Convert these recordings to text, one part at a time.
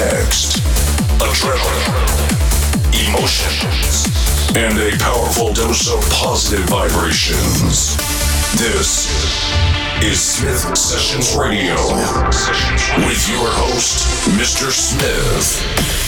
next. Adrenaline, emotions, and a powerful dose of positive vibrations. This is Smith Sessions Radio with your host, Mr. Smith.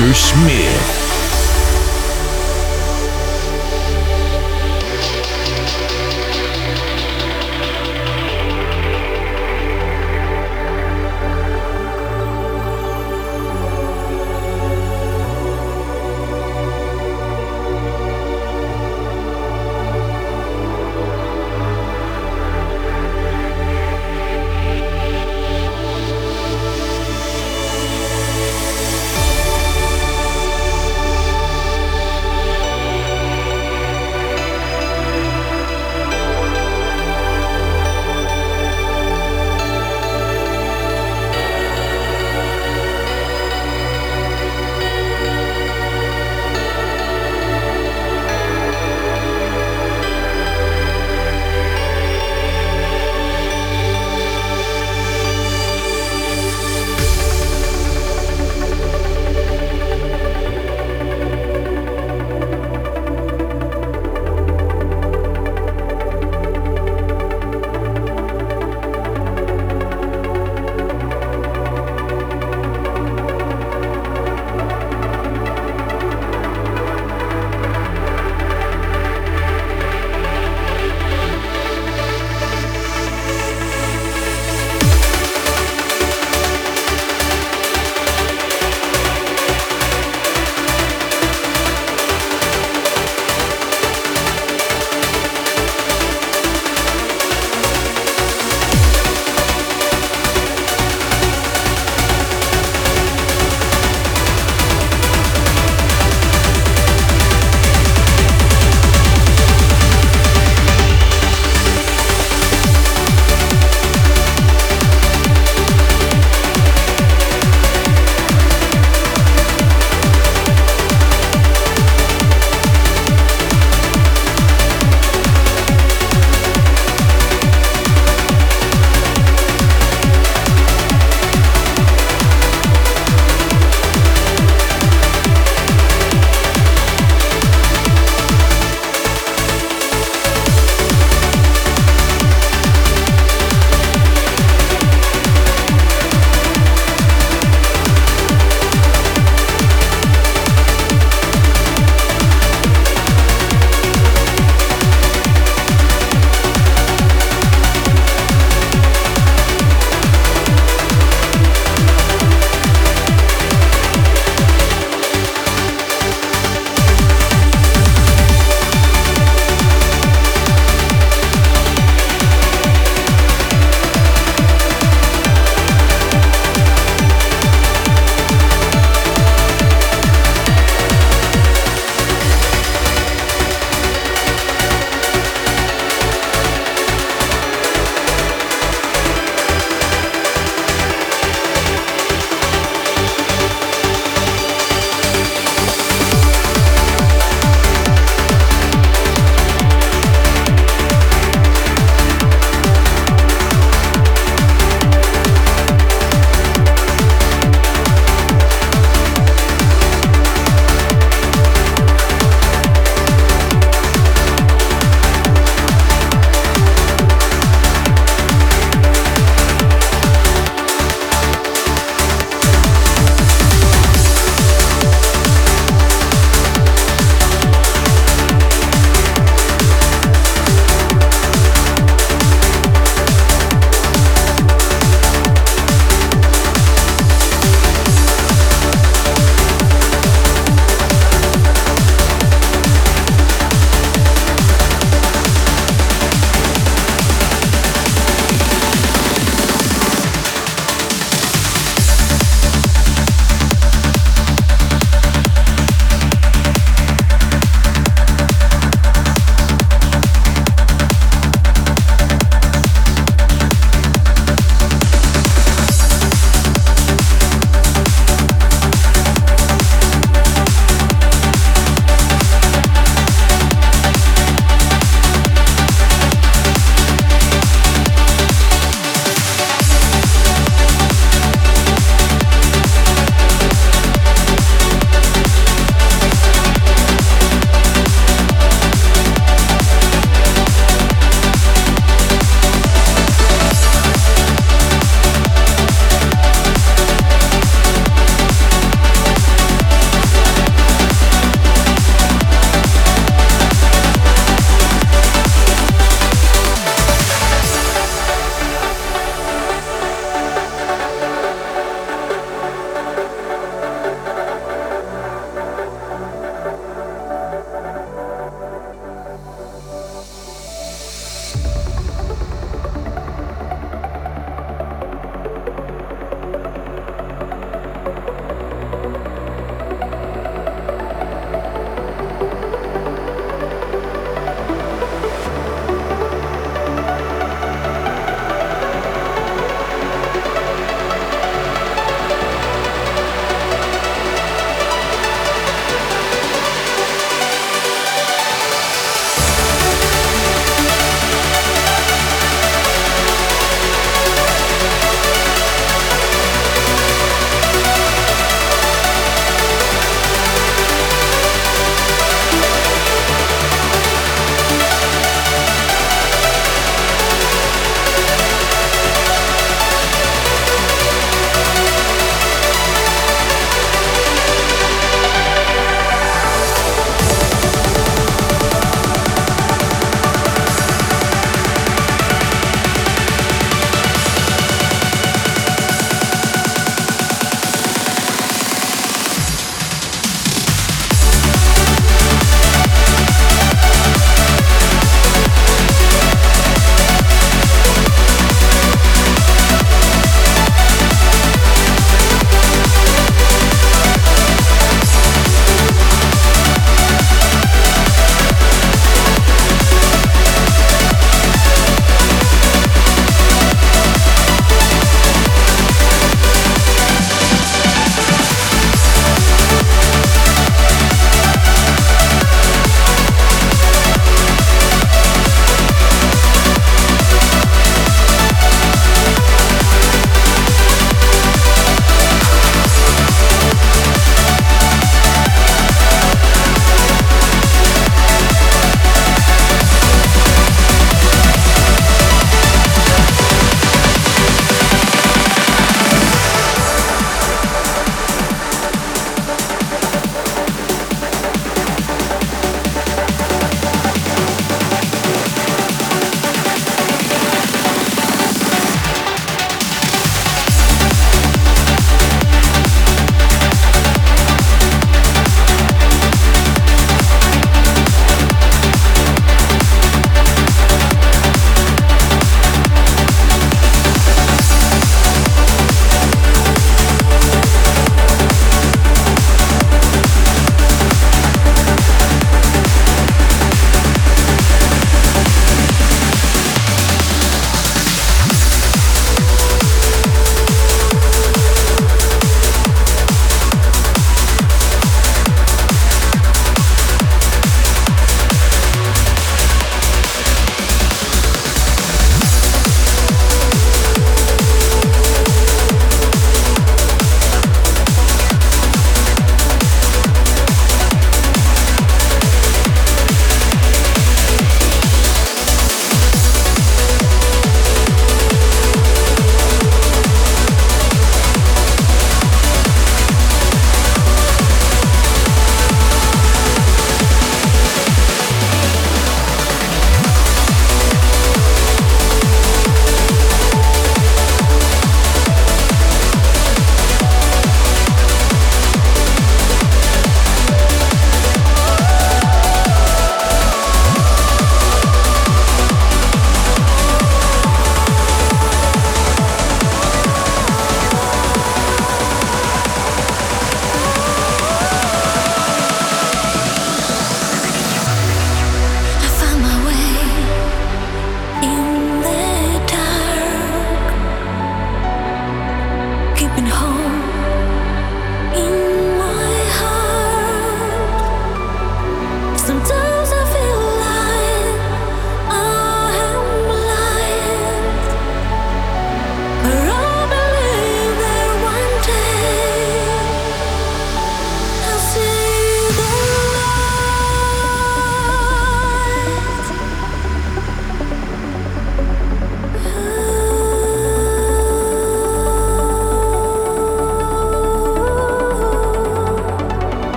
With Mr.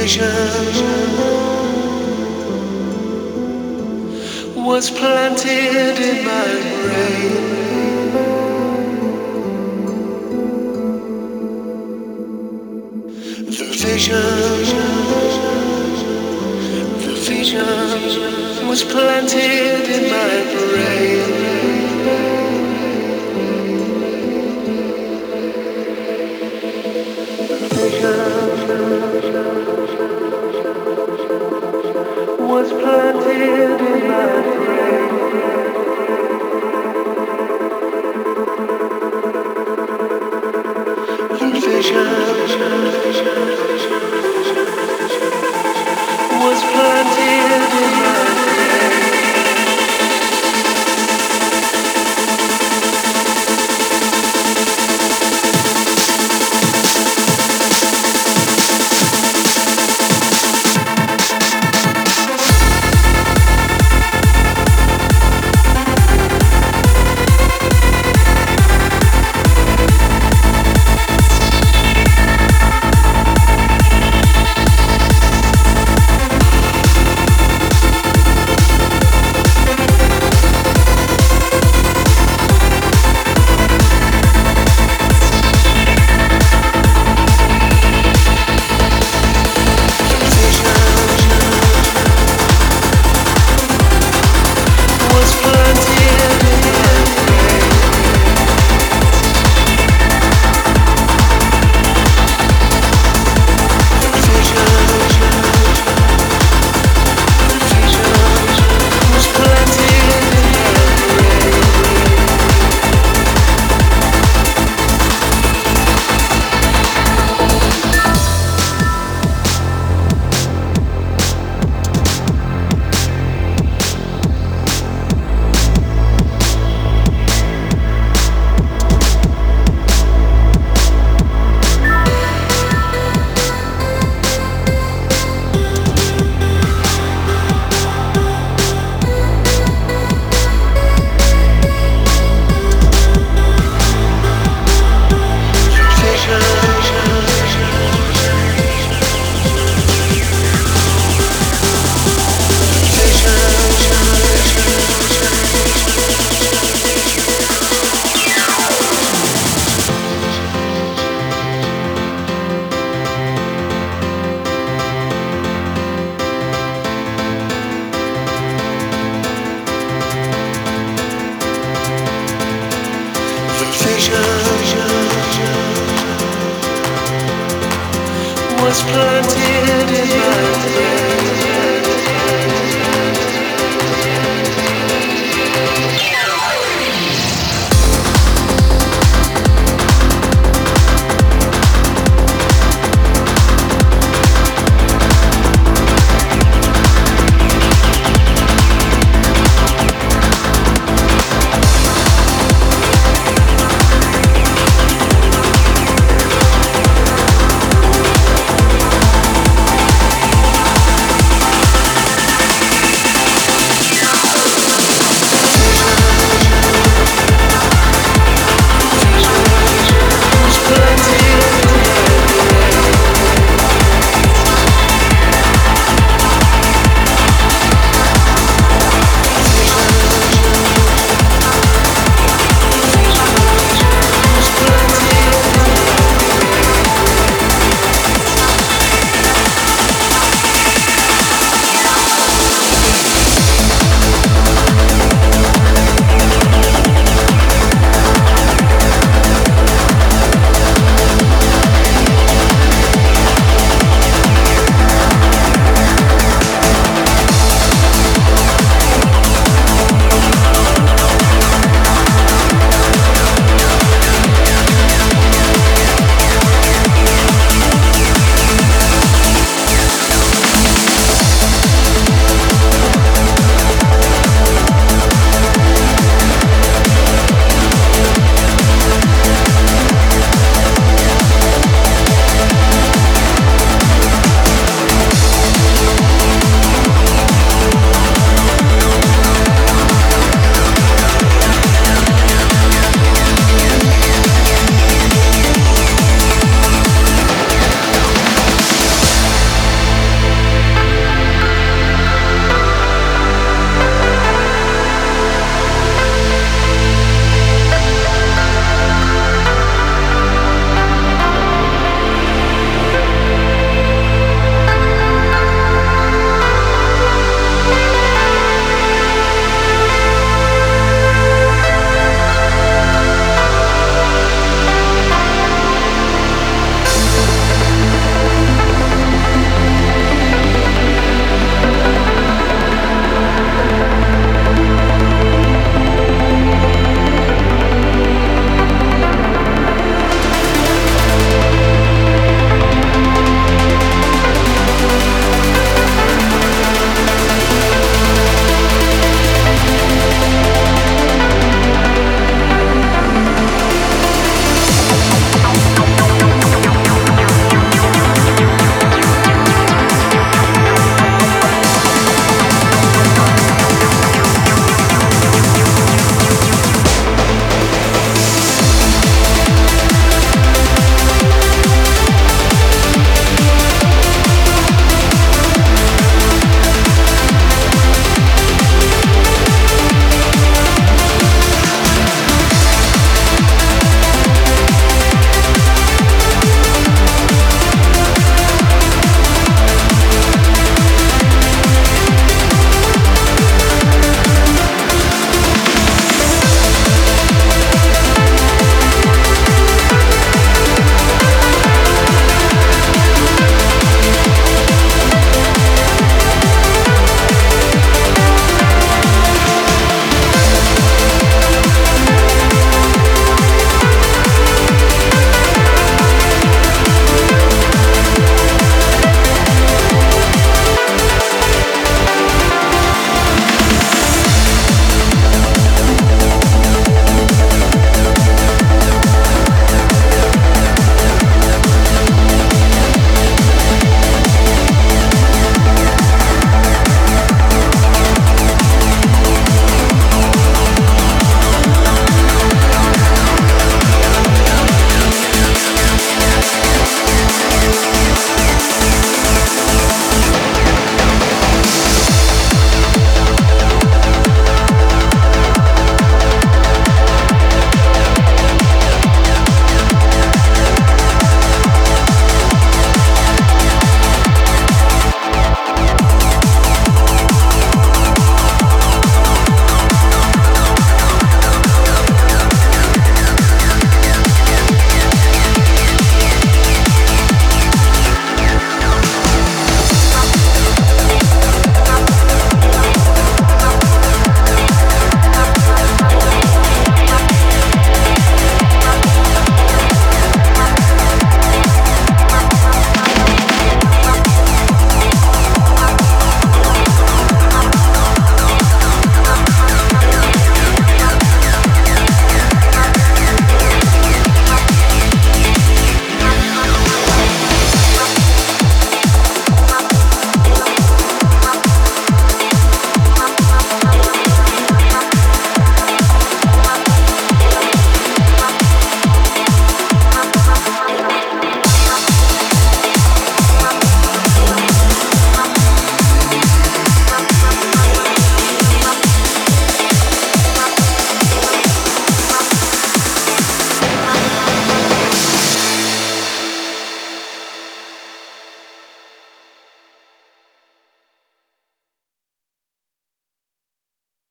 vision was planted in my brain. The vision, the vision was planted in my brain. Vision